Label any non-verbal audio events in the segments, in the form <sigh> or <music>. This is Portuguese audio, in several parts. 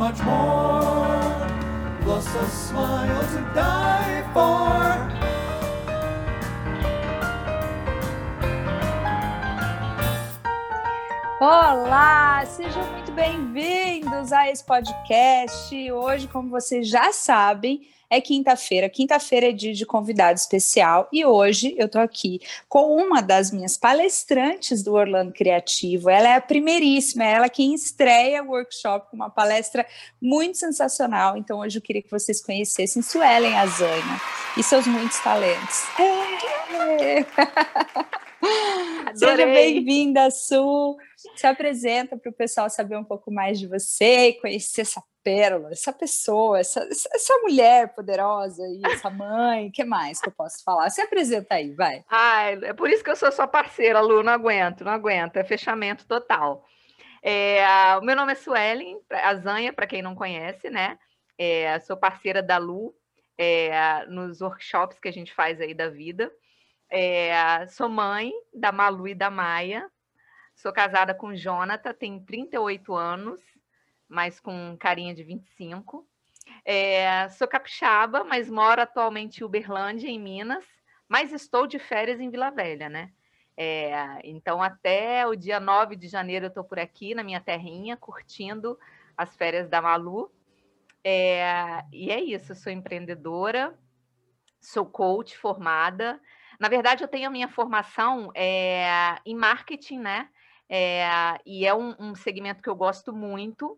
much more. Plus a smile to die for. Olá, sejam bem-vindos a esse podcast. Hoje, como vocês já sabem, é quinta-feira. Quinta-feira é dia de convidado especial e hoje eu tô aqui com uma das minhas palestrantes do Orlando Criativo. Ela é a primeiríssima, é ela quem estreia o workshop com uma palestra muito sensacional. Então hoje eu queria que vocês conhecessem Suelen Azanha e seus muitos talentos. É. <laughs> Seja bem-vinda, Su. Se apresenta para o pessoal saber um pouco mais de você e conhecer essa pérola, essa pessoa, essa, essa mulher poderosa e essa mãe. O que mais que eu posso falar? Se apresenta aí, vai. Ah, é por isso que eu sou sua parceira, Lu. Não aguento, não aguento. É fechamento total. É, o meu nome é Suelen Azanha, para quem não conhece, né? É, sou parceira da Lu é, nos workshops que a gente faz aí da vida. É, sou mãe da Malu e da Maia. Sou casada com Jonathan, tenho 38 anos, mas com carinha de 25. É, sou capixaba, mas moro atualmente em Uberlândia, em Minas, mas estou de férias em Vila Velha, né? É, então, até o dia 9 de janeiro, eu estou por aqui, na minha terrinha, curtindo as férias da Malu. É, e é isso, sou empreendedora, sou coach formada, na verdade, eu tenho a minha formação é, em marketing, né? É, e é um, um segmento que eu gosto muito,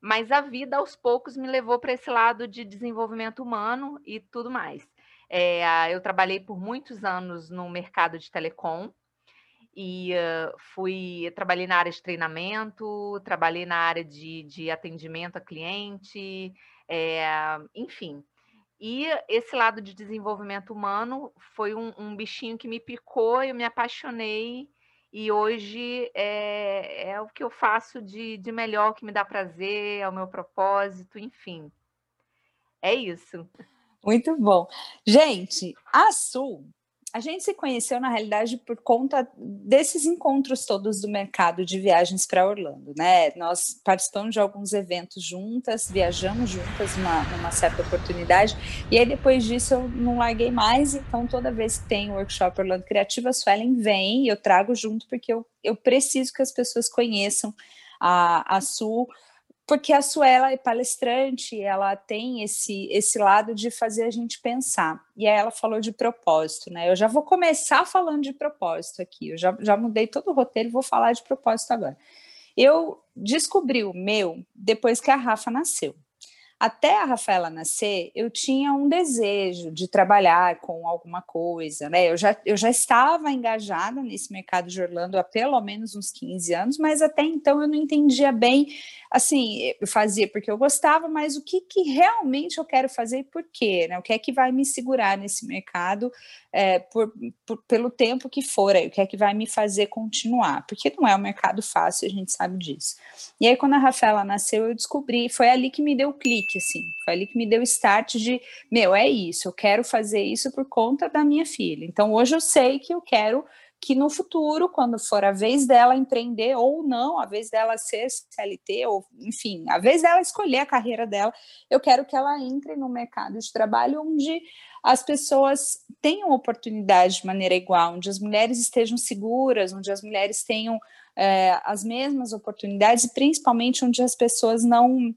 mas a vida aos poucos me levou para esse lado de desenvolvimento humano e tudo mais. É, eu trabalhei por muitos anos no mercado de telecom e uh, fui trabalhei na área de treinamento, trabalhei na área de, de atendimento a cliente, é, enfim. E esse lado de desenvolvimento humano foi um, um bichinho que me picou, eu me apaixonei, e hoje é, é o que eu faço de, de melhor, que me dá prazer, é o meu propósito, enfim. É isso. Muito bom. Gente, a Sul a gente se conheceu, na realidade, por conta desses encontros todos do mercado de viagens para Orlando, né? Nós participamos de alguns eventos juntas, viajamos juntas numa, numa, certa oportunidade, e aí depois disso eu não larguei mais, então toda vez que tem workshop Orlando Criativa, a Suelen vem e eu trago junto, porque eu, eu preciso que as pessoas conheçam a, a Sul, porque a Suela é palestrante, ela tem esse esse lado de fazer a gente pensar. E aí ela falou de propósito, né? Eu já vou começar falando de propósito aqui. Eu já, já mudei todo o roteiro vou falar de propósito agora. Eu descobri o meu depois que a Rafa nasceu até a Rafaela nascer, eu tinha um desejo de trabalhar com alguma coisa, né? Eu já, eu já estava engajada nesse mercado de Orlando há pelo menos uns 15 anos, mas até então eu não entendia bem, assim, eu fazia porque eu gostava, mas o que, que realmente eu quero fazer e por quê, né? O que é que vai me segurar nesse mercado é, por, por, pelo tempo que for, aí, o que é que vai me fazer continuar? Porque não é um mercado fácil, a gente sabe disso. E aí, quando a Rafaela nasceu, eu descobri, foi ali que me deu o clique, assim. Foi ali que me deu o start de, meu, é isso, eu quero fazer isso por conta da minha filha. Então, hoje eu sei que eu quero que no futuro, quando for a vez dela empreender ou não, a vez dela ser CLT, ou enfim, a vez dela escolher a carreira dela, eu quero que ela entre no mercado de trabalho onde as pessoas tenham oportunidade de maneira igual, onde as mulheres estejam seguras, onde as mulheres tenham é, as mesmas oportunidades e principalmente onde as pessoas não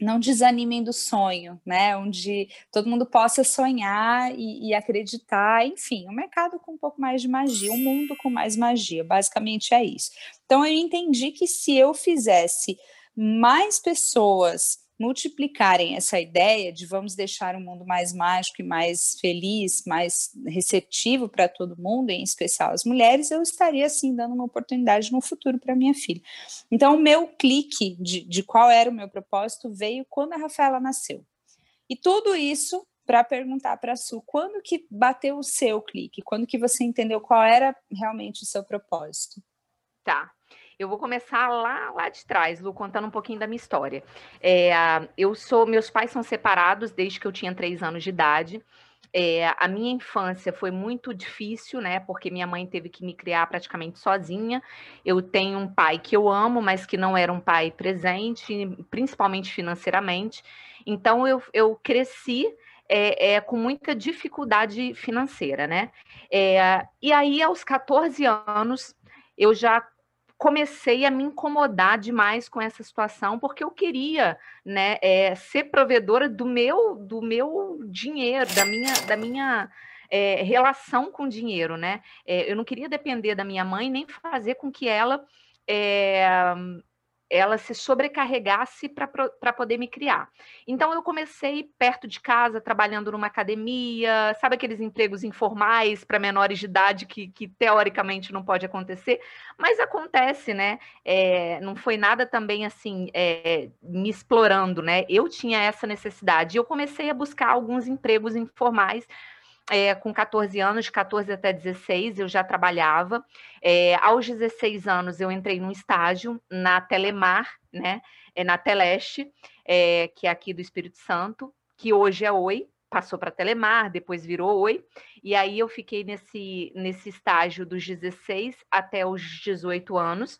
não desanimem do sonho, né? Onde todo mundo possa sonhar e, e, acreditar, enfim, um mercado com um pouco mais de magia, um mundo com mais magia, basicamente é isso. Então eu entendi que se eu fizesse mais pessoas multiplicarem essa ideia de vamos deixar um mundo mais mágico e mais feliz, mais receptivo para todo mundo, em especial as mulheres, eu estaria assim dando uma oportunidade no futuro para minha filha. Então, o meu clique de, de qual era o meu propósito veio quando a Rafaela nasceu. E tudo isso para perguntar para a Su, quando que bateu o seu clique? Quando que você entendeu qual era realmente o seu propósito? Tá. Eu vou começar lá, lá de trás, Lu, contando um pouquinho da minha história. É, eu sou, meus pais são separados desde que eu tinha três anos de idade. É, a minha infância foi muito difícil, né? Porque minha mãe teve que me criar praticamente sozinha. Eu tenho um pai que eu amo, mas que não era um pai presente, principalmente financeiramente. Então eu, eu cresci é, é, com muita dificuldade financeira, né? É, e aí, aos 14 anos, eu já comecei a me incomodar demais com essa situação, porque eu queria né, é, ser provedora do meu, do meu dinheiro, da minha, da minha é, relação com dinheiro, né? É, eu não queria depender da minha mãe, nem fazer com que ela ela se sobrecarregasse para poder me criar. Então eu comecei perto de casa, trabalhando numa academia, sabe aqueles empregos informais para menores de idade que, que, teoricamente não pode acontecer, mas acontece, né? É, não foi nada também assim é, me explorando, né? Eu tinha essa necessidade. Eu comecei a buscar alguns empregos informais é, com 14 anos, de 14 até 16, eu já trabalhava. É, aos 16 anos, eu entrei num estágio na Telemar, né, é, na Teleste, é, que é aqui do Espírito Santo, que hoje é Oi, passou para Telemar, depois virou Oi, e aí eu fiquei nesse, nesse estágio dos 16 até os 18 anos.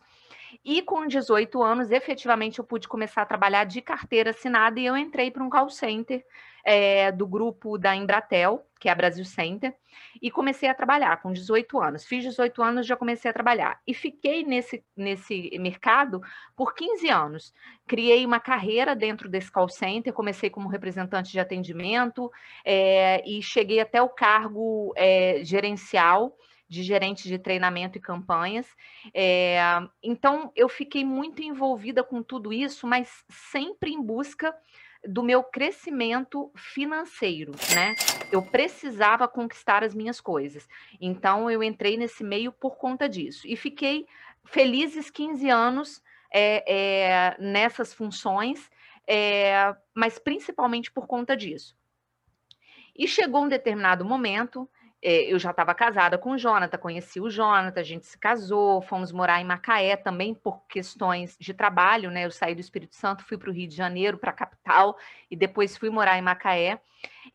E com 18 anos, efetivamente, eu pude começar a trabalhar de carteira assinada e eu entrei para um call center é, do grupo da Embratel, que é a Brasil Center, e comecei a trabalhar com 18 anos. Fiz 18 anos, já comecei a trabalhar. E fiquei nesse, nesse mercado por 15 anos. Criei uma carreira dentro desse call center, comecei como representante de atendimento é, e cheguei até o cargo é, gerencial de gerente de treinamento e campanhas. É, então, eu fiquei muito envolvida com tudo isso, mas sempre em busca do meu crescimento financeiro, né? Eu precisava conquistar as minhas coisas. Então, eu entrei nesse meio por conta disso. E fiquei felizes 15 anos é, é, nessas funções, é, mas principalmente por conta disso. E chegou um determinado momento eu já estava casada com o Jonathan, conheci o Jonathan, a gente se casou, fomos morar em Macaé também por questões de trabalho, né? Eu saí do Espírito Santo, fui para o Rio de Janeiro, para a capital, e depois fui morar em Macaé.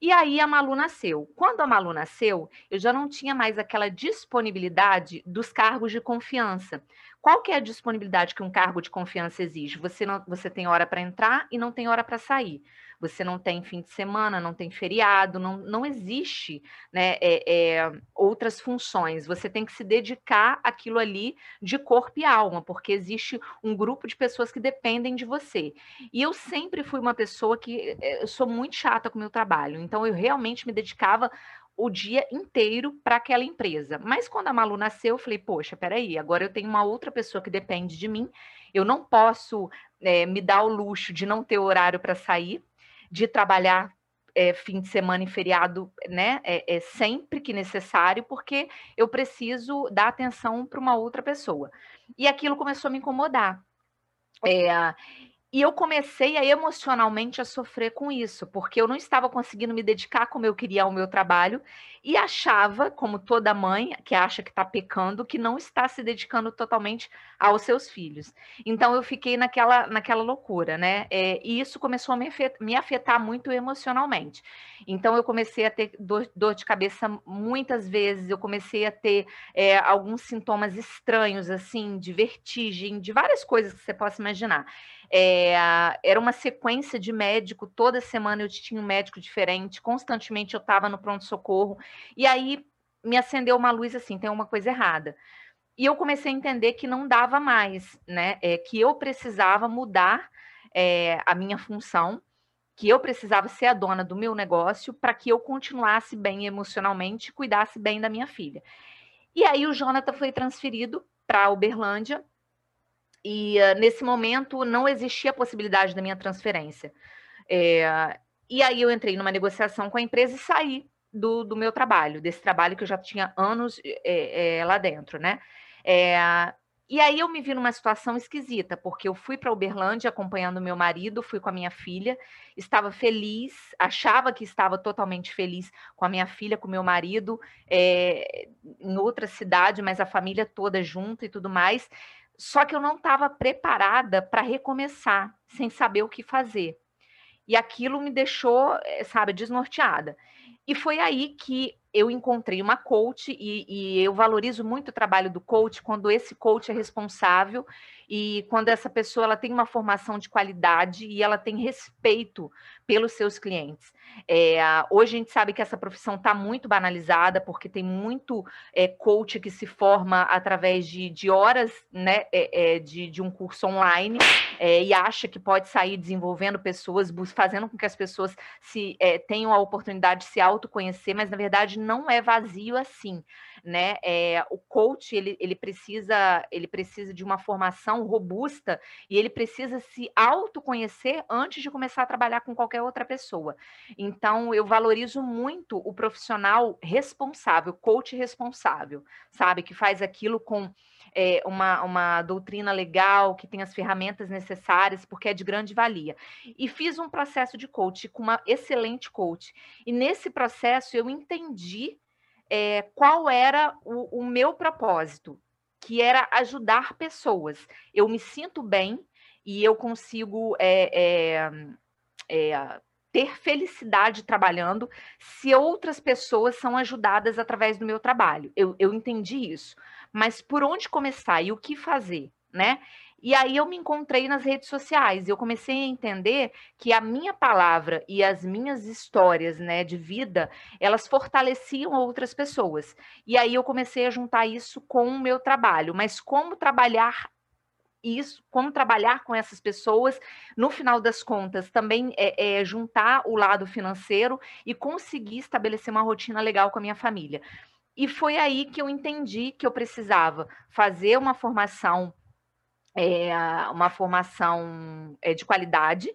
E aí a Malu nasceu. Quando a Malu nasceu, eu já não tinha mais aquela disponibilidade dos cargos de confiança. Qual que é a disponibilidade que um cargo de confiança exige? Você não, você tem hora para entrar e não tem hora para sair você não tem fim de semana, não tem feriado, não, não existe né, é, é, outras funções. Você tem que se dedicar àquilo ali de corpo e alma, porque existe um grupo de pessoas que dependem de você. E eu sempre fui uma pessoa que é, eu sou muito chata com o meu trabalho, então eu realmente me dedicava o dia inteiro para aquela empresa. Mas quando a Malu nasceu, eu falei, poxa, peraí, agora eu tenho uma outra pessoa que depende de mim, eu não posso é, me dar o luxo de não ter horário para sair, de trabalhar é, fim de semana e feriado, né? É, é, sempre que necessário, porque eu preciso dar atenção para uma outra pessoa. E aquilo começou a me incomodar. É, e eu comecei a emocionalmente a sofrer com isso, porque eu não estava conseguindo me dedicar como eu queria ao meu trabalho e achava, como toda mãe que acha que está pecando, que não está se dedicando totalmente aos seus filhos. Então eu fiquei naquela, naquela loucura, né? É, e isso começou a me afetar, me afetar, muito emocionalmente. Então eu comecei a ter dor, dor, de cabeça muitas vezes, eu comecei a ter é, alguns sintomas estranhos, assim, de vertigem, de várias coisas que você possa imaginar. É, era uma sequência de médico, toda semana eu tinha um médico diferente, constantemente eu estava no pronto-socorro, e aí me acendeu uma luz assim: tem uma coisa errada. E eu comecei a entender que não dava mais, né? É, que eu precisava mudar é, a minha função, que eu precisava ser a dona do meu negócio para que eu continuasse bem emocionalmente e cuidasse bem da minha filha. E aí o Jonathan foi transferido para Uberlândia e uh, nesse momento não existia a possibilidade da minha transferência. É, e aí eu entrei numa negociação com a empresa e saí do, do meu trabalho, desse trabalho que eu já tinha anos é, é, lá dentro, né? e aí eu me vi numa situação esquisita, porque eu fui para Uberlândia acompanhando meu marido, fui com a minha filha, estava feliz, achava que estava totalmente feliz com a minha filha, com meu marido, é, em outra cidade, mas a família toda junto e tudo mais. Só que eu não estava preparada para recomeçar, sem saber o que fazer. E aquilo me deixou, eh, sabe, desnorteada. E foi aí que eu encontrei uma coach e, e, eu valorizo muito o trabalho do coach quando esse coach é responsável e quando essa pessoa ela tem uma formação de qualidade e ela tem respeito pelos seus clientes. É, hoje a gente sabe que essa profissão está muito banalizada, porque tem muito é, coach que se forma através de, de horas né, é, é de, de, um curso online é, e acha que pode sair desenvolvendo pessoas, fazendo com que as pessoas se é, tenham a oportunidade de se autoconhecer, mas na verdade não é vazio assim né? O coach ele, ele precisa ele precisa de uma formação robusta e ele precisa se autoconhecer antes de começar a trabalhar com qualquer outra pessoa. Então eu valorizo muito o profissional responsável, coach responsável, sabe, que faz aquilo com é, uma, uma doutrina legal, que tem as ferramentas necessárias, porque é de grande valia. E fiz um processo de coach com uma excelente coach. E nesse processo eu entendi é, qual era o, o meu propósito, que era ajudar pessoas. Eu me sinto bem e eu consigo é, é, é, ter felicidade trabalhando se outras pessoas são ajudadas através do meu trabalho. Eu, eu entendi isso. Mas por onde começar e o que fazer? Né? E aí eu me encontrei nas redes sociais. Eu comecei a entender que a minha palavra e as minhas histórias, né, de vida, elas fortaleciam outras pessoas. E aí eu comecei a juntar isso com o meu trabalho. Mas como trabalhar isso, como trabalhar com essas pessoas, no final das contas, também é, é, juntar o lado financeiro e conseguir estabelecer uma rotina legal com a minha família. E foi aí que eu entendi que eu precisava fazer uma formação é, uma formação é, de qualidade,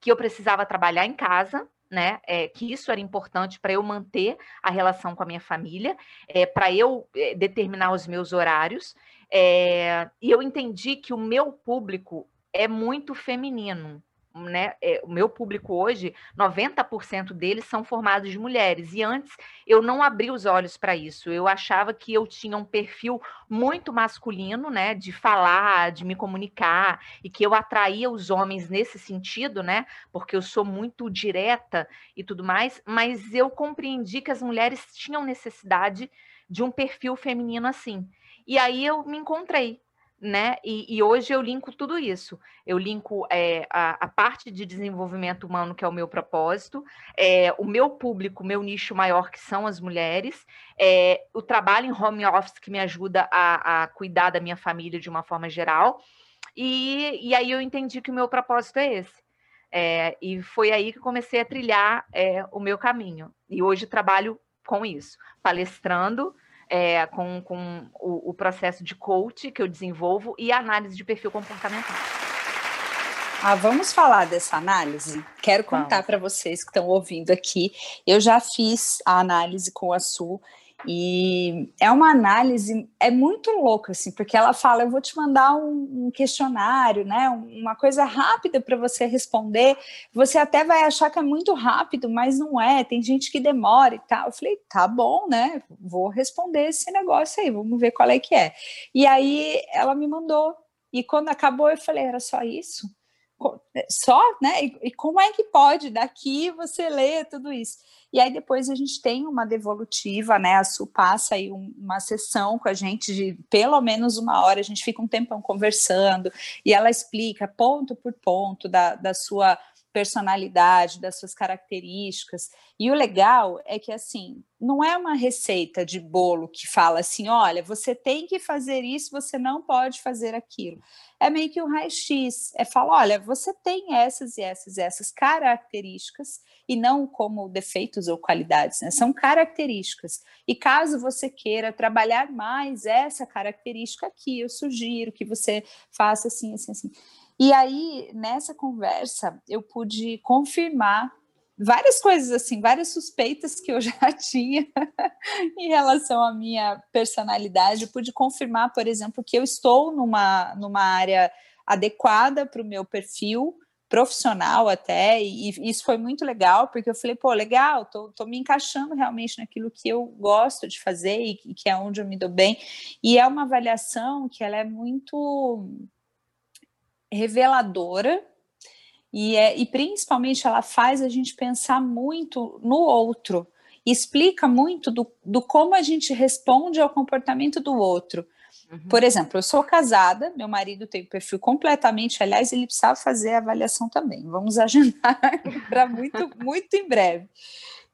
que eu precisava trabalhar em casa, né? É, que isso era importante para eu manter a relação com a minha família, é, para eu determinar os meus horários. E eu entendi que o meu público é muito feminino né, é, o meu público hoje, 90% deles são formados de mulheres. E antes eu não abri os olhos para isso. Eu achava que eu tinha um perfil muito masculino, né, de falar, de me comunicar, e que eu atraía os homens nesse sentido, né, porque eu sou muito direta e tudo mais. Mas eu compreendi que as mulheres tinham necessidade de um perfil feminino assim. E aí eu me encontrei, né? E, e, hoje eu linko tudo isso. Eu linko é, a, a, parte de desenvolvimento humano, que é o meu propósito, é, o meu público, meu nicho maior, que são as mulheres, é, o trabalho em home office, que me ajuda a, a cuidar da minha família de uma forma geral. E, e aí eu entendi que o meu propósito é esse. E foi aí que comecei a trilhar o meu caminho. E hoje trabalho com isso, palestrando, é, com, com o, o, processo de coach que eu desenvolvo e análise de perfil comportamental. Ah, vamos falar dessa análise? Quero contar para vocês que estão ouvindo aqui. Eu já fiz a análise com a Su e é uma análise, é muito louca, assim, porque ela fala: eu vou te mandar um, questionário, né? Uma coisa rápida para você responder. Você até vai achar que é muito rápido, mas não é. Tem gente que demora e tal. Eu falei: tá bom, né? Vou responder esse negócio aí, vamos ver qual é que é. E aí ela me mandou. E quando acabou, eu falei: era só isso? Só, né? E, e como é que pode daqui você ler tudo isso? E aí depois a gente tem uma devolutiva, né? A Su passa aí uma sessão com a gente de pelo menos uma hora, a gente fica um tempão conversando e ela explica ponto por ponto da, da sua personalidade, das suas características. E o legal é que assim, não é uma receita de bolo que fala assim, olha, você tem que fazer isso, você não pode fazer aquilo. É meio que um raio-x, é falar, olha, você tem essas e essas e essas características e não como defeitos ou qualidades, né? São características. E caso você queira trabalhar mais essa característica aqui, eu sugiro que você faça assim, assim, assim. E aí, nessa conversa, eu pude confirmar várias coisas assim, várias suspeitas que eu já <laughs> tinha em relação à minha personalidade. Eu pude confirmar, por exemplo, que eu estou numa, numa área adequada para o meu perfil profissional até, e, e, isso foi muito legal, porque eu falei, pô, legal, tô, tô me encaixando realmente naquilo que eu gosto de fazer e, e que é onde eu me dou bem, e é uma avaliação que ela é muito reveladora e, é, e principalmente ela faz a gente pensar muito no outro explica muito do, do como a gente responde ao comportamento do outro. Uhum. Por exemplo, eu sou casada, meu marido tem o perfil completamente, aliás, ele precisava fazer a avaliação também. Vamos <laughs> agendar para muito, muito em breve.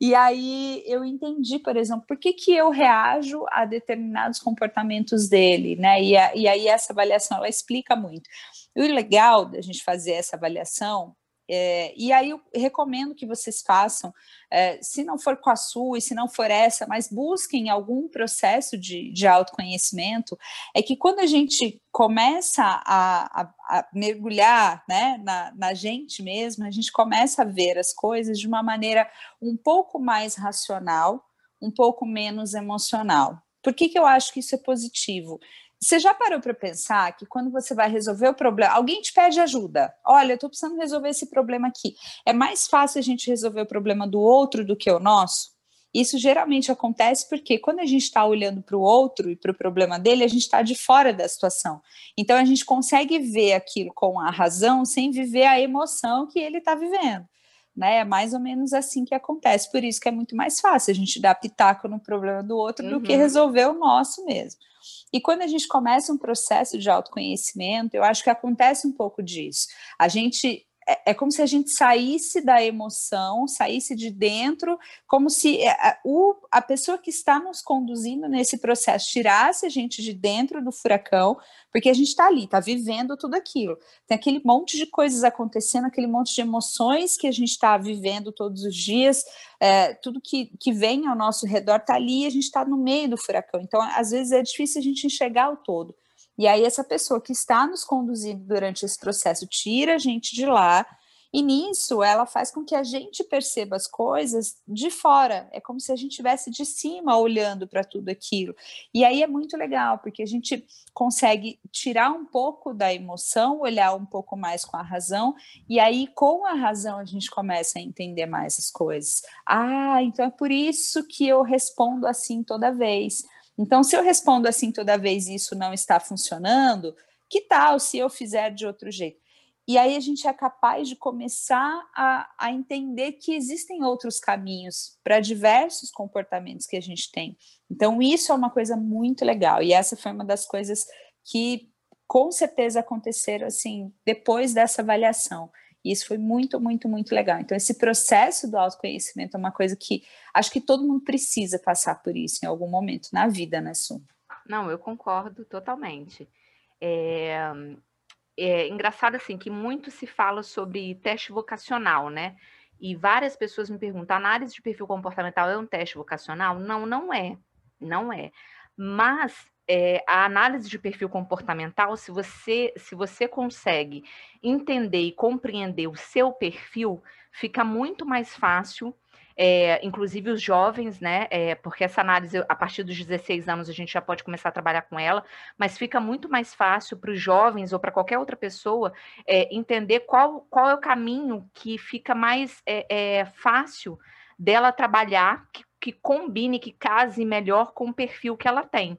E aí eu entendi, por exemplo, por que, que eu reajo a determinados comportamentos dele, né? E, a, e aí essa avaliação ela explica muito. E o legal da gente fazer essa avaliação é, e aí eu recomendo que vocês façam, é, se não for com a sua e se não for essa, mas busquem algum processo de, de autoconhecimento, é que quando a gente começa a, a, a mergulhar né, na, na gente mesmo, a gente começa a ver as coisas de uma maneira um pouco mais racional, um pouco menos emocional. Por que, que eu acho que isso é positivo? Você já parou para pensar que quando você vai resolver o problema, alguém te pede ajuda? Olha, eu estou precisando resolver esse problema aqui. É mais fácil a gente resolver o problema do outro do que o nosso? Isso geralmente acontece porque quando a gente está olhando para o outro e para o problema dele, a gente está de fora da situação. Então a gente consegue ver aquilo com a razão sem viver a emoção que ele está vivendo. Né? É mais ou menos assim que acontece. Por isso que é muito mais fácil a gente dar pitaco no problema do outro uhum. do que uhum. resolver o nosso mesmo. E quando a gente começa um processo de autoconhecimento, eu acho que acontece um pouco disso. A gente é, é como se a gente saísse da emoção, saísse de dentro, como se é, a, o, a pessoa que está nos conduzindo nesse processo tirasse a gente de dentro do furacão, porque a gente está ali, está vivendo tudo aquilo. Tem aquele monte de coisas acontecendo, aquele monte de emoções que a gente está vivendo todos os dias, é, tudo que, que vem ao nosso redor está ali a gente está no meio do furacão. Então, às vezes, é difícil a gente enxergar o todo. E aí, essa pessoa que está nos conduzindo durante esse processo tira a gente de lá, e nisso ela faz com que a gente perceba as coisas de fora. É como se a gente estivesse de cima olhando para tudo aquilo. E aí é muito legal, porque a gente consegue tirar um pouco da emoção, olhar um pouco mais com a razão, e aí com a razão a gente começa a entender mais as coisas. Ah, então é por isso que eu respondo assim toda vez então, se eu respondo assim toda vez e isso não está funcionando, que tal se eu fizer de outro jeito? E aí a gente é capaz de começar a, a entender que existem outros caminhos para diversos comportamentos que a gente tem. Então, isso é uma coisa muito legal. E essa foi uma das coisas que com certeza aconteceram assim depois dessa avaliação. E isso foi muito, muito, muito legal. Então, esse processo do autoconhecimento é uma coisa que acho que todo mundo precisa passar por isso em algum momento na vida, né, Su? Não, eu concordo totalmente. É, é engraçado, assim, que muito se fala sobre teste vocacional, né? E várias pessoas me perguntam: análise de perfil comportamental é um teste vocacional? Não, não é. Não é. Mas é, a análise de perfil comportamental, se você, se você consegue entender e compreender o seu perfil, fica muito mais fácil. É, inclusive os jovens, né? É, porque essa análise, a partir dos 16 anos, a gente já pode começar a trabalhar com ela, mas fica muito mais fácil para os jovens ou para qualquer outra pessoa é, entender qual, qual é o caminho que fica mais é, é, fácil dela trabalhar, que, que combine, que case melhor com o perfil que ela tem.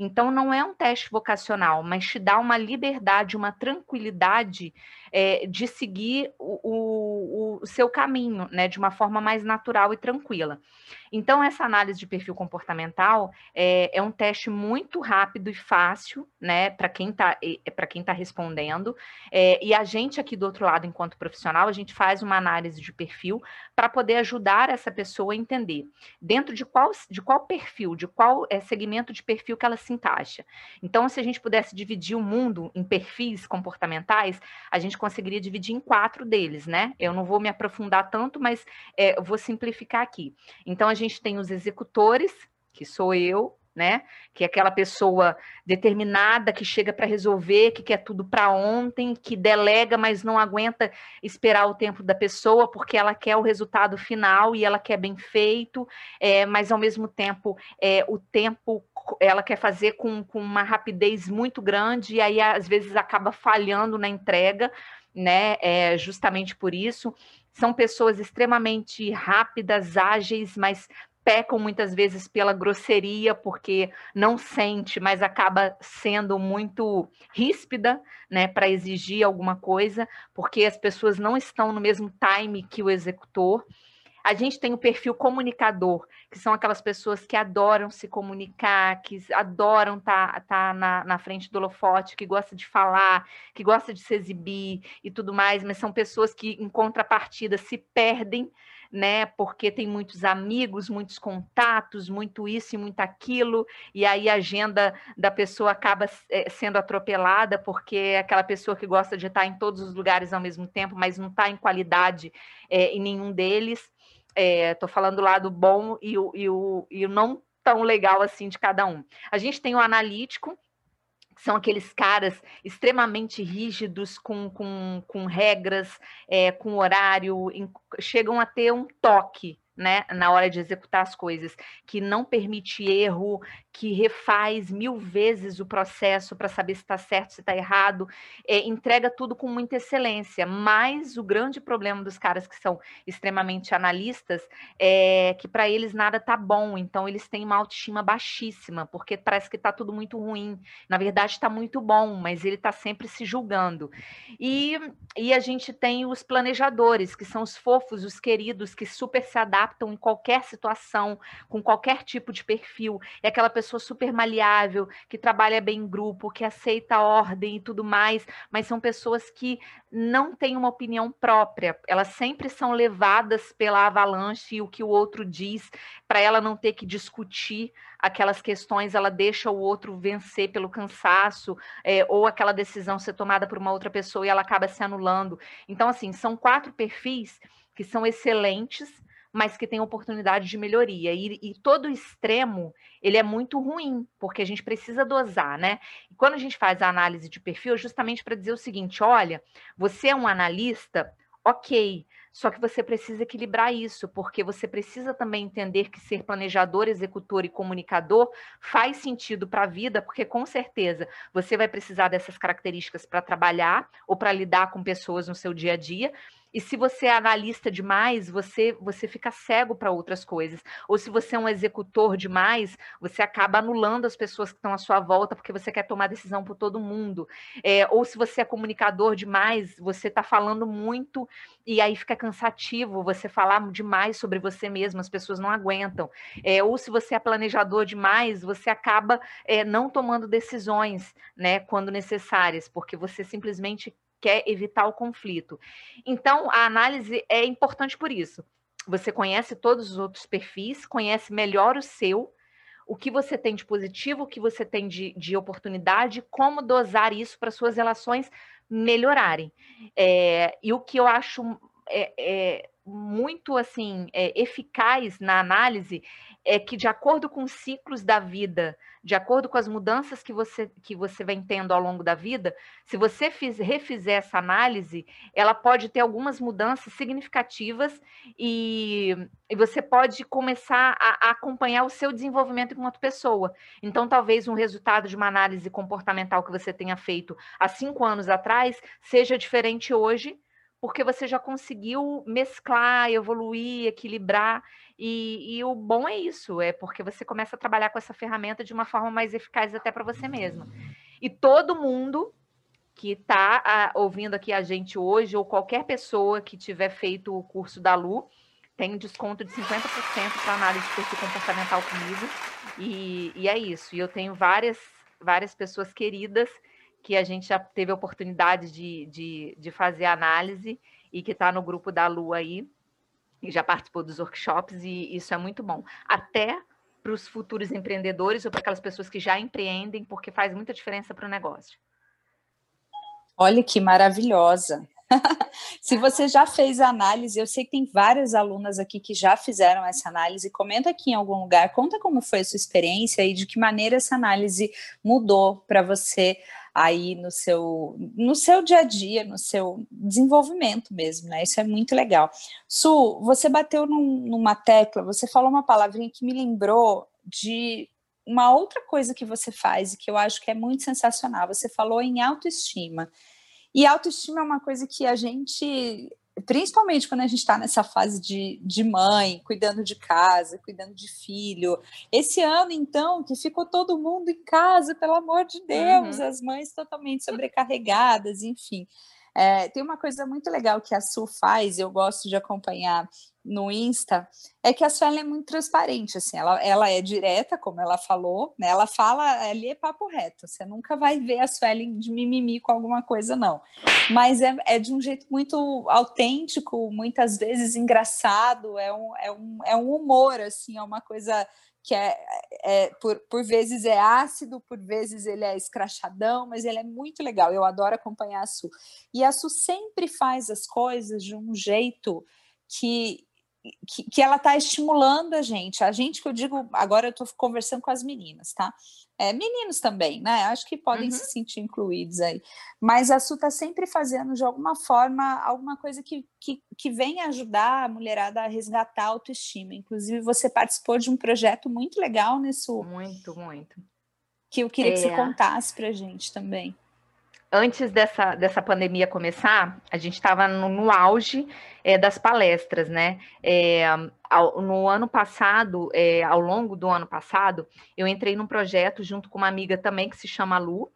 Então, não é um teste vocacional, mas te dá uma liberdade, uma tranquilidade é, de seguir o, o, o, seu caminho, né, de uma forma mais natural e tranquila. Então, essa análise de perfil comportamental é, é um teste muito rápido e fácil, né, para quem está para quem tá respondendo. É, e a gente aqui do outro lado, enquanto profissional, a gente faz uma análise de perfil para poder ajudar essa pessoa a entender dentro de qual, de qual perfil, de qual é, segmento de perfil que ela se encaixa. Então, se a gente pudesse dividir o mundo em perfis comportamentais, a gente conseguiria dividir em quatro deles, né? Eu não vou me aprofundar tanto, mas é, vou simplificar aqui. Então, a gente tem os executores, que sou eu, né? Que é aquela pessoa determinada que chega para resolver, que quer tudo para ontem, que delega, mas não aguenta esperar o tempo da pessoa, porque ela quer o resultado final e ela quer bem feito, é, mas ao mesmo tempo é, o tempo ela quer fazer com, com uma rapidez muito grande, e aí às vezes acaba falhando na entrega, né? É, justamente por isso. São pessoas extremamente rápidas, ágeis, mas pecam muitas vezes pela grosseria, porque não sente, mas acaba sendo muito ríspida, né, para exigir alguma coisa, porque as pessoas não estão no mesmo time que o executor. A gente tem o perfil comunicador, que são aquelas pessoas que adoram se comunicar, que adoram estar tá, tá na, na frente do holofote, que gosta de falar, que gosta de se exibir e tudo mais, mas são pessoas que, em contrapartida, se perdem né? Porque tem muitos amigos, muitos contatos, muito isso e muito aquilo, e aí a agenda da pessoa acaba eh, sendo atropelada, porque é aquela pessoa que gosta de estar em todos os lugares ao mesmo tempo, mas não está em qualidade é, em nenhum deles. Estou é, falando do lado bom e o, e, o, e o não tão legal assim de cada um. A gente tem o analítico, são aqueles caras extremamente rígidos, com, com, com regras, é, com horário, em, chegam a ter um toque né, na hora de executar as coisas, que não permite erro, que refaz mil vezes o processo para saber se está certo, se está errado, é, entrega tudo com muita excelência. Mas o grande problema dos caras que são extremamente analistas é que para eles nada está bom, então eles têm uma autoestima baixíssima, porque parece que está tudo muito ruim. Na verdade, está muito bom, mas ele está sempre se julgando. E, e a gente tem os planejadores, que são os fofos, os queridos, que super se adaptam em qualquer situação, com qualquer tipo de perfil. É aquela pessoa super maleável, que trabalha bem em grupo, que aceita a ordem e tudo mais, mas são pessoas que não têm uma opinião própria. Elas sempre são levadas pela avalanche e o que o outro diz, para ela não ter que discutir aquelas questões, ela deixa o outro vencer pelo cansaço, é, ou aquela decisão ser tomada por uma outra pessoa e ela acaba se anulando. Então, assim, são quatro perfis que são excelentes mas que tem oportunidade de melhoria. E, e, todo extremo, ele é muito ruim, porque a gente precisa dosar, né? E quando a gente faz a análise de perfil, é justamente para dizer o seguinte, olha, você é um analista, ok, só que você precisa equilibrar isso, porque você precisa também entender que ser planejador, executor e comunicador faz sentido para a vida, porque com certeza você vai precisar dessas características para trabalhar ou para lidar com pessoas no seu dia a dia, e se você é analista demais, você você fica cego para outras coisas. Ou se você é um executor demais, você acaba anulando as pessoas que estão à sua volta porque você quer tomar decisão por todo mundo. É, ou se você é comunicador demais, você está falando muito e aí fica cansativo você falar demais sobre você mesmo, as pessoas não aguentam. É, ou se você é planejador demais, você acaba é, não tomando decisões, né, quando necessárias, porque você simplesmente quer evitar o conflito. Então, a análise é importante por isso. Você conhece todos os outros perfis, conhece melhor o seu, o que você tem de positivo, o que você tem de, de oportunidade, como dosar isso para suas relações melhorarem. É, e o que eu acho é, é muito assim é, eficaz na análise é que de acordo com os ciclos da vida, de acordo com as mudanças que você que você vem tendo ao longo da vida, se você fiz, refizer essa análise, ela pode ter algumas mudanças significativas e, e você pode começar a, a acompanhar o seu desenvolvimento enquanto pessoa. Então, talvez um resultado de uma análise comportamental que você tenha feito há cinco anos atrás seja diferente hoje porque você já conseguiu mesclar, evoluir, equilibrar. E, e, o bom é isso, é porque você começa a trabalhar com essa ferramenta de uma forma mais eficaz até para você mesmo. E todo mundo que está ouvindo aqui a gente hoje, ou qualquer pessoa que tiver feito o curso da Lu, tem um desconto de 50% para análise de perfil comportamental comigo. E, e é isso. E eu tenho várias, várias pessoas queridas que a gente já teve a oportunidade de, de, de fazer análise e que está no grupo da Lua aí, e já participou dos workshops, e isso é muito bom. Até para os futuros empreendedores ou para aquelas pessoas que já empreendem, porque faz muita diferença para o negócio. Olha que maravilhosa. <laughs> Se você já fez a análise, eu sei que tem várias alunas aqui que já fizeram essa análise. Comenta aqui em algum lugar, conta como foi a sua experiência e de que maneira essa análise mudou para você aí no seu, no seu dia a dia, no seu desenvolvimento mesmo, né? Isso é muito legal. Su, você bateu num, numa tecla, você falou uma palavrinha que me lembrou de uma outra coisa que você faz e que eu acho que é muito sensacional. Você falou em autoestima. E autoestima é uma coisa que a gente principalmente quando a gente está nessa fase de, de mãe, cuidando de casa, cuidando de filho. Esse ano, então, que ficou todo mundo em casa, pelo amor de Deus, uhum. as mães totalmente sobrecarregadas, enfim. É, tem uma coisa muito legal que a Su faz, eu gosto de acompanhar no Insta, é que a Suelen é muito transparente, assim, ela, ela é direta, como ela falou, né? Ela fala, ali é papo reto, você nunca vai ver a Suelen de mimimi com alguma coisa, não. Mas é, é de um jeito muito autêntico, muitas vezes engraçado, é um, é um, é um humor, assim, é uma coisa que é, é por, por vezes é ácido, por vezes ele é escrachadão, mas ele é muito legal. Eu adoro acompanhar a Su. E a Su sempre faz as coisas de um jeito que que, que ela está estimulando a gente. A gente que eu digo, agora eu estou conversando com as meninas, tá? É, meninos também, né? Acho que podem uhum. se sentir incluídos aí. Mas a Su está sempre fazendo, de alguma forma, alguma coisa que, que, que vem ajudar a mulherada a resgatar a autoestima. Inclusive, você participou de um projeto muito legal nisso. Muito, muito. Que eu queria é... que você é. contasse para a gente também antes dessa, dessa pandemia começar, a gente estava no, no, auge é, das palestras, né? É, ao, no ano passado, é, ao longo do ano passado, eu entrei num projeto junto com uma amiga também que se chama Lu,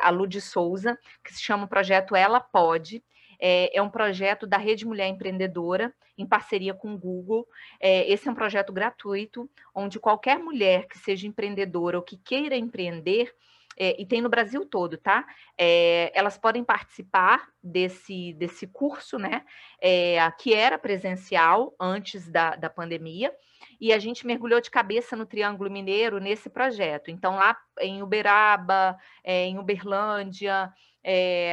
a Lu de Souza, que se chama o projeto Ela Pode. É, um projeto da Rede Mulher Empreendedora, em parceria com o Google. esse é um projeto gratuito, onde qualquer mulher que seja empreendedora ou que queira empreender, é, e tem no Brasil todo, tá? É, elas podem participar desse, desse curso, né? É, que era presencial antes da, da pandemia, e a gente mergulhou de cabeça no Triângulo Mineiro nesse projeto. Então, lá em Uberaba, é, em Uberlândia, é,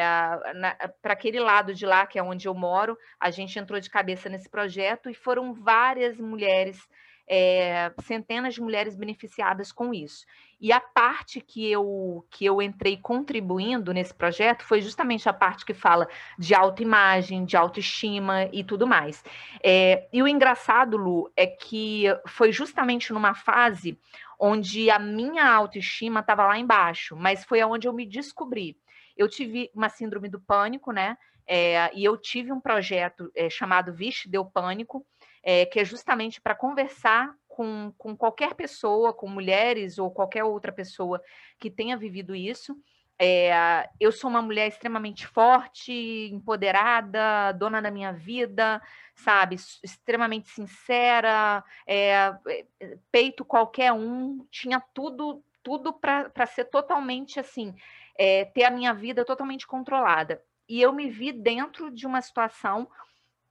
para aquele lado de lá, que é onde eu moro, a gente entrou de cabeça nesse projeto e foram várias mulheres é, centenas de mulheres beneficiadas com isso. E a parte que eu, que eu entrei contribuindo nesse projeto foi justamente a parte que fala de autoimagem, de autoestima e tudo mais. É, e o engraçado, Lu, é que foi justamente numa fase onde a minha autoestima estava lá embaixo, mas foi aonde eu me descobri. Eu tive uma síndrome do pânico, né? É, e eu tive um projeto é, chamado Vixe Deu Pânico, é, que é justamente para conversar com, com qualquer pessoa, com mulheres ou qualquer outra pessoa que tenha vivido isso. É, eu sou uma mulher extremamente forte, empoderada, dona da minha vida, sabe? Extremamente sincera, é, peito qualquer um, tinha tudo, tudo para ser totalmente assim, é, ter a minha vida totalmente controlada. E eu me vi dentro de uma situação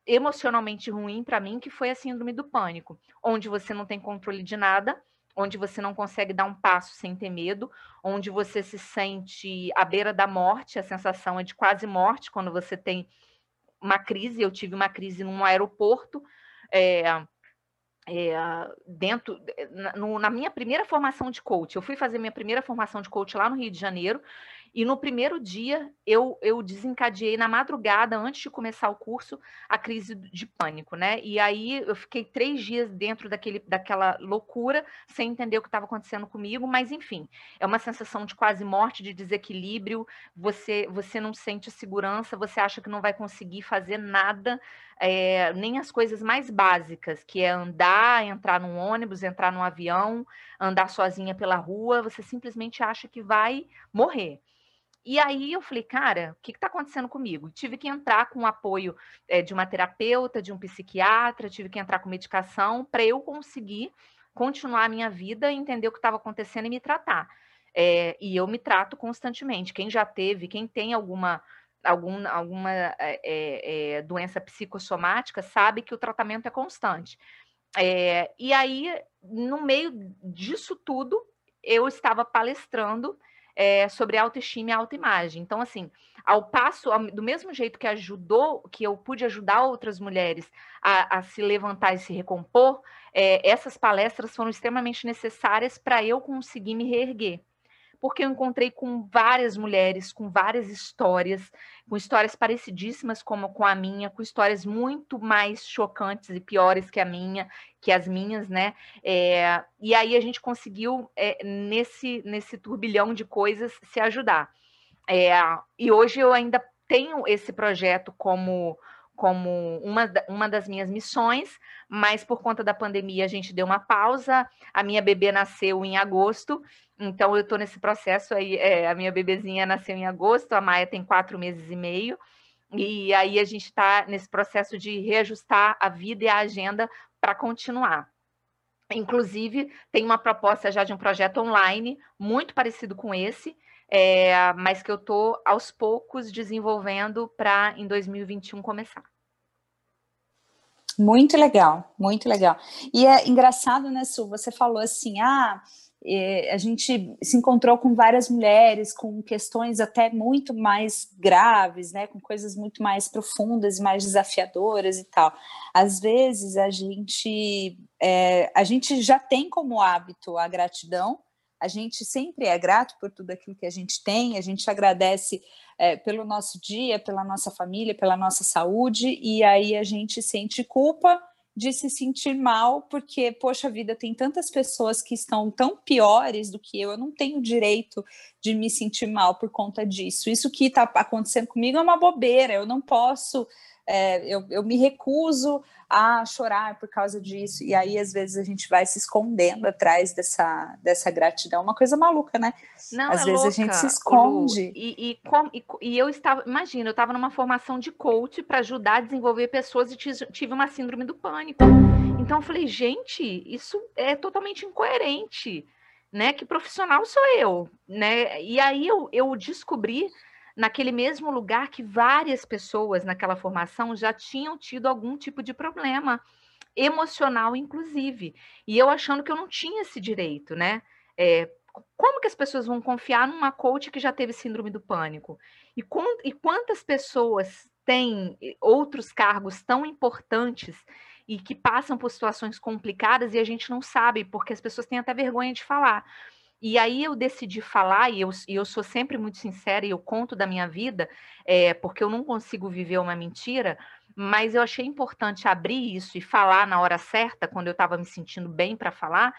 emocionalmente ruim para mim, que foi a síndrome do pânico, onde você não tem controle de nada, onde você não consegue dar um passo sem ter medo, onde você se sente à beira da morte, a sensação é de quase morte quando você tem uma crise. Eu tive uma crise num aeroporto. É, é, dentro na, no, na minha primeira formação de coach, eu fui fazer minha primeira formação de coach lá no Rio de Janeiro e no primeiro dia, eu, eu desencadeei na madrugada, antes de começar o curso, a crise de pânico, né? E aí eu fiquei três dias dentro daquele, daquela loucura, sem entender o que estava acontecendo comigo, mas enfim, é uma sensação de quase morte, de desequilíbrio, você, você não sente segurança, você acha que não vai conseguir fazer nada, é, nem as coisas mais básicas, que é andar, entrar num ônibus, entrar num avião, andar sozinha pela rua, você simplesmente acha que vai morrer. E aí eu falei, cara, o que está acontecendo comigo? Tive que entrar com o apoio é, de uma terapeuta, de um psiquiatra, tive que entrar com medicação para eu conseguir continuar a minha vida, entender o que estava acontecendo e me tratar. É, e eu me trato constantemente. Quem já teve, quem tem alguma algum, alguma é, doença psicossomática sabe que o tratamento é constante. e aí, no meio disso tudo, eu estava palestrando é, sobre autoestima e autoimagem. Então, assim, ao passo, do mesmo jeito que ajudou, que eu pude ajudar outras mulheres a, a se levantar e se recompor, é, essas palestras foram extremamente necessárias para eu conseguir me reerguer porque eu encontrei com várias mulheres, com várias histórias, com histórias parecidíssimas como com a minha, com histórias muito mais chocantes e piores que a minha, que as minhas, né? É, e aí a gente conseguiu, é, nesse, nesse turbilhão de coisas, se ajudar. É, e hoje eu ainda tenho esse projeto como como uma, uma das minhas missões, mas por conta da pandemia a gente deu uma pausa. A minha bebê nasceu em agosto, então eu estou nesse processo aí. É, a minha bebezinha nasceu em agosto, a Maia tem quatro meses e meio. E aí a gente está nesse processo de reajustar a vida e a agenda para continuar. Inclusive, tem uma proposta já de um projeto online muito parecido com esse, é, mas que eu estou aos poucos desenvolvendo para em 2021 começar. Muito legal, muito legal. E é engraçado, né, Su? Você falou assim: ah, a gente se encontrou com várias mulheres com questões até muito mais graves, né, com coisas muito mais profundas e mais desafiadoras e tal. Às vezes a gente é, a gente já tem como hábito a gratidão, a gente sempre é grato por tudo aquilo que a gente tem, a gente agradece é, pelo nosso dia, pela nossa família, pela nossa saúde, e aí a gente sente culpa de se sentir mal, porque, poxa vida, tem tantas pessoas que estão tão piores do que eu, eu não tenho direito de me sentir mal por conta disso. Isso que está acontecendo comigo é uma bobeira, eu não posso é, eu, eu me recuso a chorar por causa disso. E aí, às vezes, a gente vai se escondendo atrás dessa, dessa gratidão. Uma coisa maluca, né? Não, às é vezes louca, a gente se esconde. Lu, e, e, com, e, e, eu estava, imagina, eu estava numa formação de coach para ajudar a desenvolver pessoas e tive uma síndrome do pânico. Então, eu falei, gente, isso é totalmente incoerente. Né, que profissional sou eu, né? E aí eu, eu descobri naquele mesmo lugar que várias pessoas naquela formação já tinham tido algum tipo de problema emocional, inclusive. E eu achando que eu não tinha esse direito, né? É, como que as pessoas vão confiar numa coach que já teve síndrome do pânico? E, e quantas pessoas têm outros cargos tão importantes e que passam por situações complicadas e a gente não sabe, porque as pessoas têm até vergonha de falar. E aí eu decidi falar, e eu, e eu sou sempre muito sincera, e eu conto da minha vida, é, porque eu não consigo viver uma mentira, mas eu achei importante abrir isso e falar na hora certa, quando eu estava me sentindo bem para falar,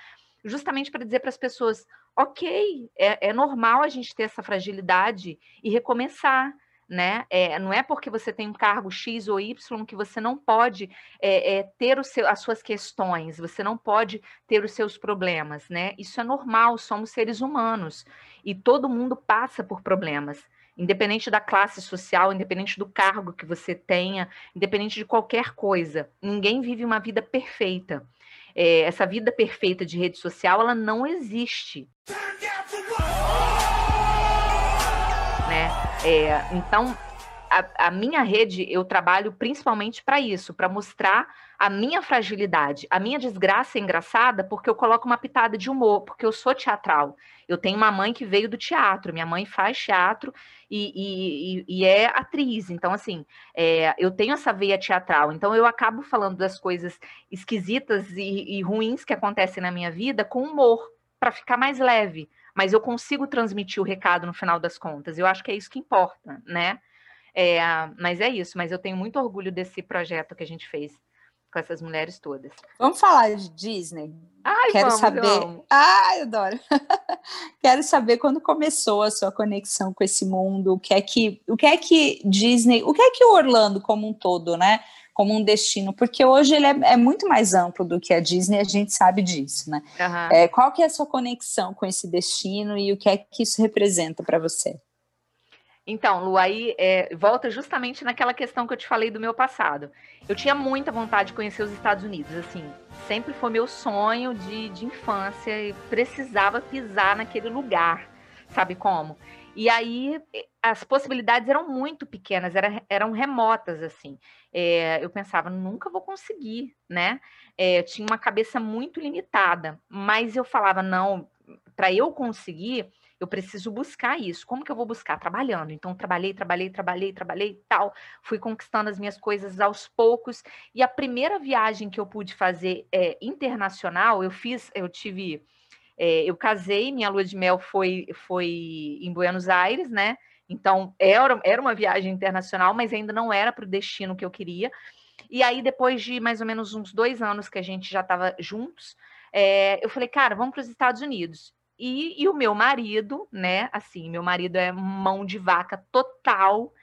justamente para dizer para as pessoas: ok, é, é normal a gente ter essa fragilidade e recomeçar né? É, não é porque você tem um cargo X ou Y que você não pode é, é, ter seu, as suas questões, você não pode ter os seus problemas, né? Isso é normal, somos seres humanos e todo mundo passa por problemas. Independente da classe social, independente do cargo que você tenha, independente de qualquer coisa, ninguém vive uma vida perfeita. Essa vida perfeita de rede social, ela não existe. É, então, a, a, minha rede, eu trabalho principalmente para isso, para mostrar a minha fragilidade. A minha desgraça é engraçada porque eu coloco uma pitada de humor, porque eu sou teatral. Eu tenho uma mãe que veio do teatro, minha mãe faz teatro e, e, e é atriz. Então, assim, é, eu tenho essa veia teatral. Então, eu acabo falando das coisas esquisitas e, e ruins que acontecem na minha vida com humor, para ficar mais leve mas eu consigo transmitir o recado no final das contas. Eu acho que é isso que importa, né? É, mas é isso, mas eu tenho muito orgulho desse projeto que a gente fez com essas mulheres todas. Vamos falar de Disney? Ai, Quero vamos, saber. Vamos. Ai, adoro. <laughs> Quero saber quando começou a sua conexão com esse mundo, o que é que, o que é que Disney, o que é que o Orlando como um todo, né? Como um destino, porque hoje ele é, é, muito mais amplo do que a Disney, a gente sabe disso, né? Uhum. É, qual que é a sua conexão com esse destino e o que é que isso representa para você? Então, Lu, aí é, volta justamente naquela questão que eu te falei do meu passado. Eu tinha muita vontade de conhecer os Estados Unidos, assim, sempre foi meu sonho de, de infância e precisava pisar naquele lugar, sabe como? E aí as possibilidades eram muito pequenas, era, eram remotas, assim. É, eu pensava, nunca vou conseguir, né? É, tinha uma cabeça muito limitada, mas eu falava, não, para eu conseguir, eu preciso buscar isso. Como que eu vou buscar? Trabalhando. Então, trabalhei, trabalhei, trabalhei, trabalhei tal. Fui conquistando as minhas coisas aos poucos. E a primeira viagem que eu pude fazer é, internacional, eu fiz, eu tive é, eu casei, minha lua de mel foi, foi em Buenos Aires, né? Então, era, era uma viagem internacional, mas ainda não era para o destino que eu queria. E aí, depois de mais ou menos uns dois anos que a gente já estava juntos, é, eu falei, cara, vamos para os Estados Unidos. E, e, o meu marido, né? Assim, meu marido é mão de vaca total.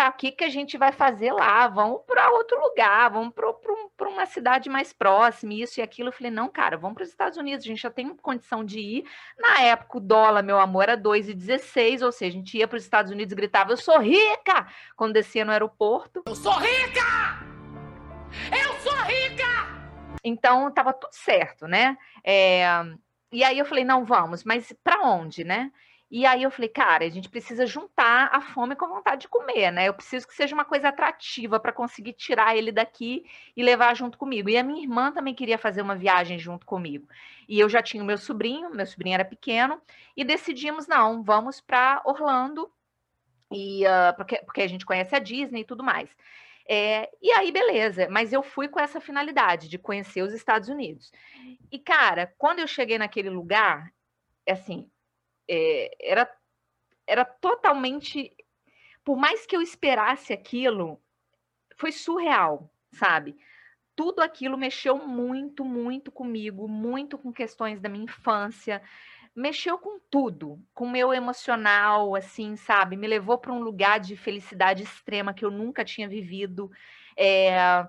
Tá, o que, que a gente vai fazer lá? Vamos para outro lugar, vamos para uma cidade mais próxima, isso e aquilo. Eu falei, não, cara, vamos para os Estados Unidos, a gente já tem condição de ir. Na época, o dólar, meu amor, era 2,16, ou seja, a gente ia para os Estados Unidos e gritava, eu sou rica! Quando descia no aeroporto. Eu sou rica! Eu sou rica! Então, estava tudo certo, né? É... E aí eu falei, não, vamos, mas para onde, né? E aí eu falei, cara, a gente precisa juntar a fome com a vontade de comer, né? Eu preciso que seja uma coisa atrativa para conseguir tirar ele daqui e levar junto comigo. E a minha irmã também queria fazer uma viagem junto comigo. E eu já tinha o meu sobrinho, meu sobrinho era pequeno, e decidimos, não, vamos para Orlando, e uh, porque, porque a gente conhece a Disney e tudo mais. É, e aí, beleza, mas eu fui com essa finalidade de conhecer os Estados Unidos. E, cara, quando eu cheguei naquele lugar, assim, é, era, era totalmente. Por mais que eu esperasse aquilo, foi surreal, sabe? Tudo aquilo mexeu muito, muito comigo, muito com questões da minha infância, mexeu com tudo, com o meu emocional, assim, sabe? Me levou para um lugar de felicidade extrema que eu nunca tinha vivido. É,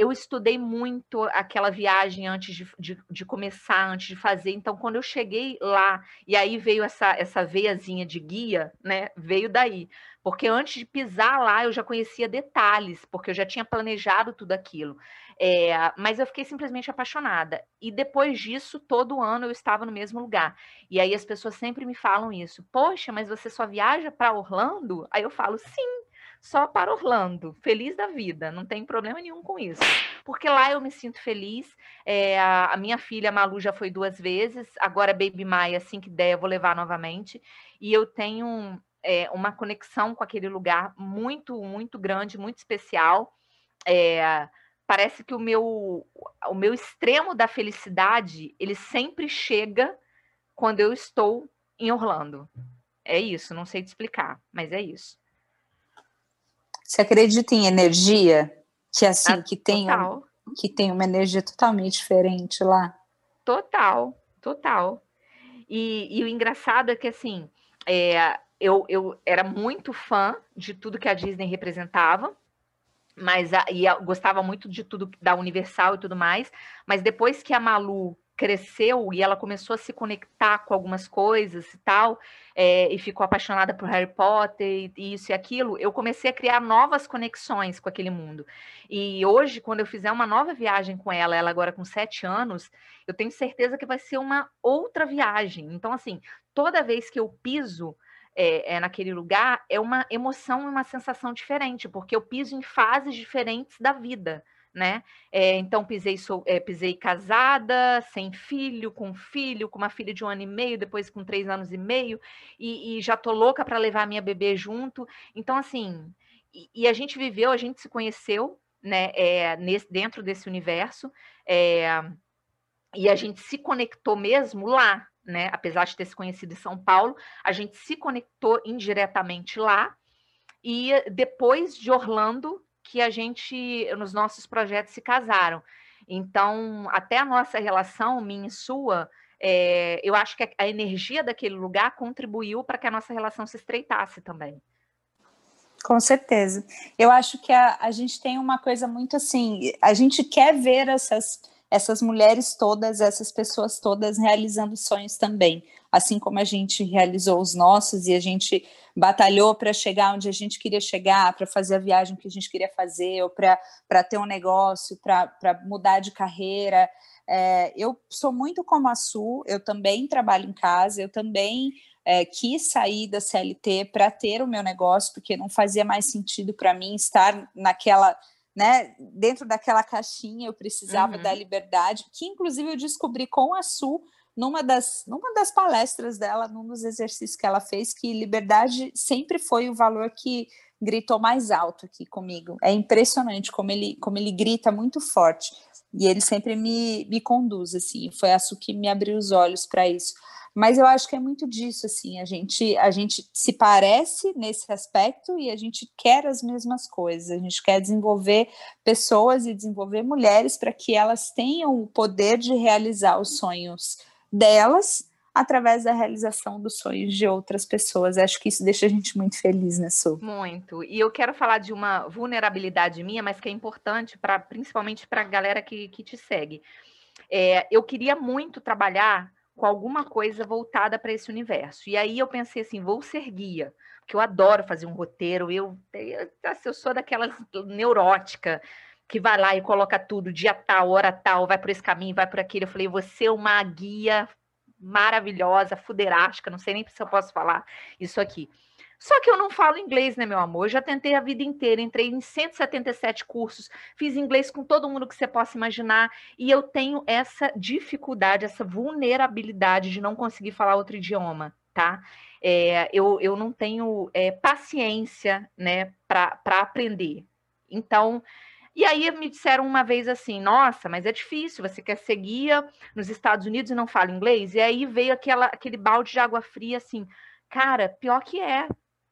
eu estudei muito aquela viagem antes de, de, de, começar, antes de fazer. Então, quando eu cheguei lá, e aí veio essa, essa veiazinha de guia, né? Veio daí. Porque antes de pisar lá, eu já conhecia detalhes, porque eu já tinha planejado tudo aquilo. É, mas eu fiquei simplesmente apaixonada. E depois disso, todo ano eu estava no mesmo lugar. E aí as pessoas sempre me falam isso. Poxa, mas você só viaja para Orlando? Aí eu falo, sim só para Orlando, feliz da vida, não tem problema nenhum com isso, porque lá eu me sinto feliz. É, a, a, minha filha Malu já foi duas vezes, agora Baby Maia, assim que der, eu vou levar novamente, e eu tenho é, uma conexão com aquele lugar muito, muito grande, muito especial. É, parece que o meu, o meu extremo da felicidade ele sempre chega quando eu estou em Orlando. É isso, não sei te explicar, mas é isso. Você acredita em energia? Que assim, ah, que tem, um, que tem uma energia totalmente diferente lá? Total, total. E, e o engraçado é que assim, é, eu, eu era muito fã de tudo que a Disney representava, mas a, e eu gostava muito de tudo da Universal e tudo mais, mas depois que a Malu cresceu e ela começou a se conectar com algumas coisas e tal, é, e ficou apaixonada por Harry Potter e isso e aquilo, eu comecei a criar novas conexões com aquele mundo. E hoje, quando eu fizer uma nova viagem com ela, ela agora com sete anos, eu tenho certeza que vai ser uma outra viagem. Então, assim, toda vez que eu piso é, é, naquele lugar, é uma emoção e uma sensação diferente, porque eu piso em fases diferentes da vida né? É, então pisei, sou, é, pisei casada, sem filho, com filho, com uma filha de um ano e meio, depois com três anos e meio, e, e já tô louca para levar minha bebê junto. Então, assim, e, e, a gente viveu, a gente se conheceu, né? É, nesse, dentro desse universo, e a gente se conectou mesmo lá, né? Apesar de ter se conhecido em São Paulo, a gente se conectou indiretamente lá. E depois de Orlando, que a gente, nos nossos projetos, se casaram. Então, até a nossa relação, minha e sua, é, eu acho que a energia daquele lugar contribuiu para que a nossa relação se estreitasse também. Com certeza. Eu acho que a, a gente tem uma coisa muito assim, a gente quer ver essas essas mulheres todas, essas pessoas todas realizando sonhos também, assim como a gente realizou os nossos e a gente batalhou para chegar onde a gente queria chegar, para fazer a viagem que a gente queria fazer, ou para ter um negócio, para mudar de carreira. É, eu sou muito como a Su, eu também trabalho em casa, eu também é, quis sair da CLT para ter o meu negócio, porque não fazia mais sentido para mim estar naquela né, dentro daquela caixinha eu precisava uhum. da liberdade, que inclusive eu descobri com a Su numa das, numa das palestras dela, num dos exercícios que ela fez, que liberdade sempre foi o valor que gritou mais alto aqui comigo. É impressionante como ele, como ele grita muito forte. E ele sempre me, me conduz, assim. Foi a Su que me abriu os olhos para isso. Mas eu acho que é muito disso, assim, a gente, a gente se parece nesse aspecto e a gente quer as mesmas coisas, a gente quer desenvolver pessoas e desenvolver mulheres para que elas tenham o poder de realizar os sonhos delas, através da realização dos sonhos de outras pessoas. Acho que isso deixa a gente muito feliz, né, Su? Muito. E eu quero falar de uma vulnerabilidade minha, mas que é importante para principalmente para a galera que, que te segue. É, eu queria muito trabalhar com alguma coisa voltada para esse universo. E aí eu pensei assim, vou ser guia, porque eu adoro fazer um roteiro, eu, eu, eu sou daquelas neurótica que vai lá e coloca tudo, dia tal, hora tal, vai por esse caminho, vai por aquele. Eu falei, você é uma guia maravilhosa, fuderástica, não sei nem se eu posso falar isso aqui. Só que eu não falo inglês, né, meu amor? Eu já tentei a vida inteira, entrei em 177 cursos, fiz inglês com todo mundo que você possa imaginar, e eu tenho essa dificuldade, essa vulnerabilidade de não conseguir falar outro idioma, tá? É, eu, eu não tenho é, paciência, né, para aprender. Então, e aí me disseram uma vez assim: nossa, mas é difícil, você quer ser guia nos Estados Unidos e não fala inglês? E aí veio aquela, aquele balde de água fria assim, cara, pior que é,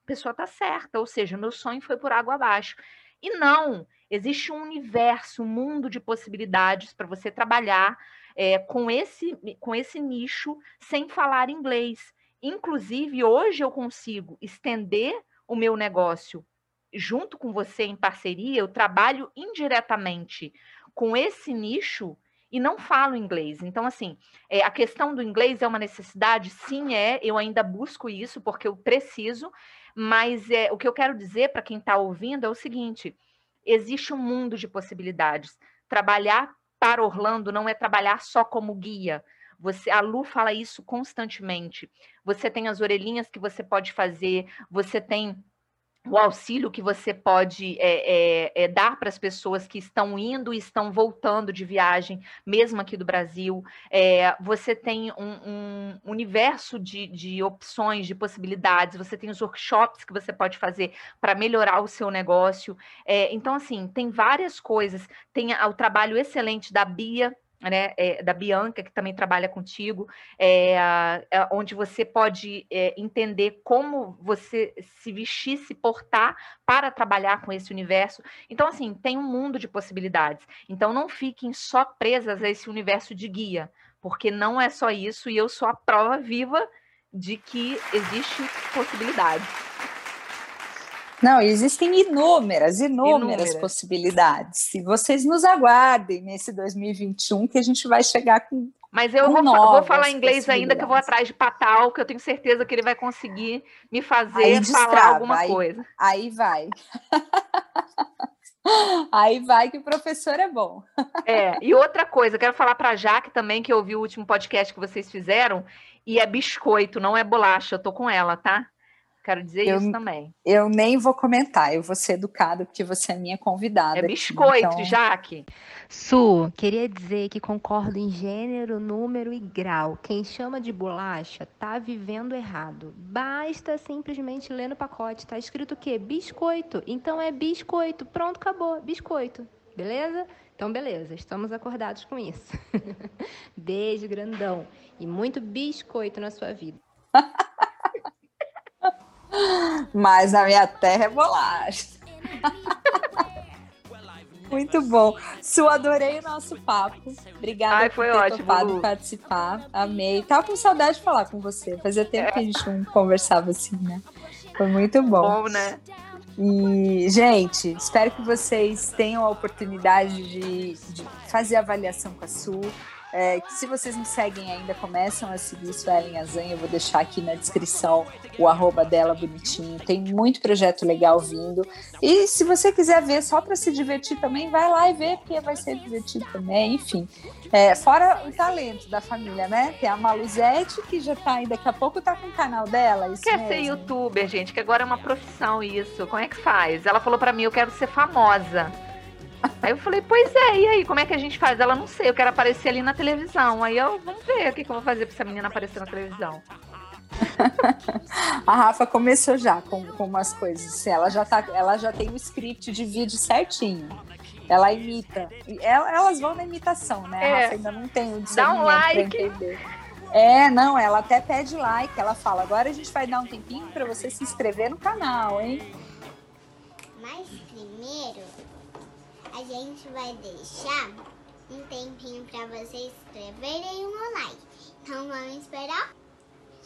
pessoa está certa, ou seja, meu sonho foi por água abaixo. E não, existe um universo, um mundo de possibilidades para você trabalhar é, com, esse, com esse nicho sem falar inglês. Inclusive, hoje eu consigo estender o meu negócio junto com você em parceria, eu trabalho indiretamente com esse nicho e não falo inglês. Então, assim, é, a questão do inglês é uma necessidade? Sim, é. Eu ainda busco isso porque eu preciso, mas é, o que eu quero dizer para quem está ouvindo é o seguinte: existe um mundo de possibilidades. Trabalhar para Orlando não é trabalhar só como guia. Você, a Lu fala isso constantemente. Você tem as orelhinhas que você pode fazer, você tem o auxílio que você pode é, é, é, dar para as pessoas que estão indo e estão voltando de viagem, mesmo aqui do Brasil. É, você tem um, um universo de, de, opções, de possibilidades, você tem os workshops que você pode fazer para melhorar o seu negócio. É, então, assim, tem várias coisas. Tem o trabalho excelente da Bia, né, é, da Bianca, que também trabalha contigo, é, onde você pode é, entender como você se vestir, se portar para trabalhar com esse universo. Então, assim, tem um mundo de possibilidades. Então, não fiquem só presas a esse universo de guia, porque não é só isso, e eu sou a prova viva de que existe possibilidade. Não, existem inúmeras, inúmeras, inúmeras, possibilidades. E vocês nos aguardem nesse 2021 que a gente vai chegar com. Mas eu vou, vou, falar inglês ainda, que eu vou atrás de Patal, que eu tenho certeza que ele vai conseguir me fazer aí falar alguma aí, coisa. Aí vai. <laughs> Aí vai que o professor é bom. É, e outra coisa, eu quero falar para a Jaque também, que eu ouvi o último podcast que vocês fizeram, e é biscoito, não é bolacha, eu tô com ela, tá? Quero dizer eu, isso também. Eu nem vou comentar, eu vou ser educada porque você é minha convidada. É biscoito, aqui, então... Jaque. Su, queria dizer que concordo em gênero, número e grau. Quem chama de bolacha tá vivendo errado. Basta simplesmente ler no pacote, tá escrito o quê? Biscoito. Então é biscoito. Pronto, acabou. Biscoito. Beleza? Então, beleza, estamos acordados com isso. <laughs> Beijo grandão e muito biscoito na sua vida. <laughs> Mas na minha terra é bolacha. <laughs> Muito bom. Su, adorei o nosso papo. Obrigada Ai, foi por ter ótimo, topado participar. Amei. Tava com saudade de falar com você. Fazia tempo é. que a gente não conversava assim, né? Foi muito bom. Bom, né? E, gente, espero que vocês tenham a oportunidade de, de fazer avaliação com a Su é, se vocês me seguem ainda, começam a seguir Suelen Azanha. Eu vou deixar aqui na descrição o arroba dela bonitinho. Tem muito projeto legal vindo. E se você quiser ver só para se divertir também, vai lá e vê, porque vai ser divertido também. Enfim, é, fora o talento da família, né? Tem a Maluzete, que já tá aí, daqui a pouco tá com o canal dela. Quer mesmo. ser youtuber, gente, que agora é uma profissão isso. Como é que faz? Ela falou para mim, eu quero ser famosa. Aí eu falei, pois é, e aí, como é que a gente faz? Ela, não sei, eu quero aparecer ali na televisão. Aí eu, vamos ver o que, que eu vou fazer pra essa menina aparecer na televisão. <laughs> a Rafa começou já com, com umas coisas. Ela já, tá, ela já tem o um script de vídeo certinho. Ela imita. Elas vão na imitação, né? É. A Rafa ainda não tem o Dá um like. É, não, ela até pede like. Ela fala: agora a gente vai dar um tempinho para você se inscrever no canal, hein? Mas primeiro a gente vai deixar um tempinho para vocês escreverem um like. Então vamos esperar?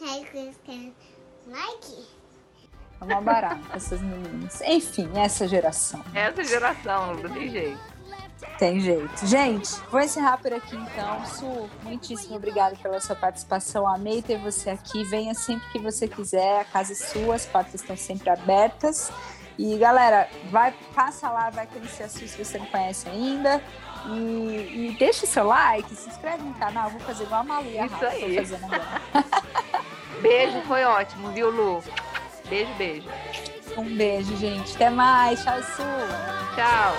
Aí vocês querem like? É uma barata essas meninas. Enfim, essa geração. Essa geração, não tem jeito. Tem jeito. Gente, vou encerrar por aqui então. Su, muitíssimo obrigada pela sua participação. Amei ter você aqui. Venha sempre que você quiser. A casa é sua, as portas estão sempre abertas. E galera, vai, passa lá, vai conhecer a Su se você não conhece ainda. E, e deixa o seu like, se inscreve no canal. Vou fazer igual a Malu e a Isso Rafa, aí. <laughs> Beijo, foi ótimo, viu, Lu? Beijo, beijo. Um beijo, gente. Até mais. Tchau, Su. Tchau.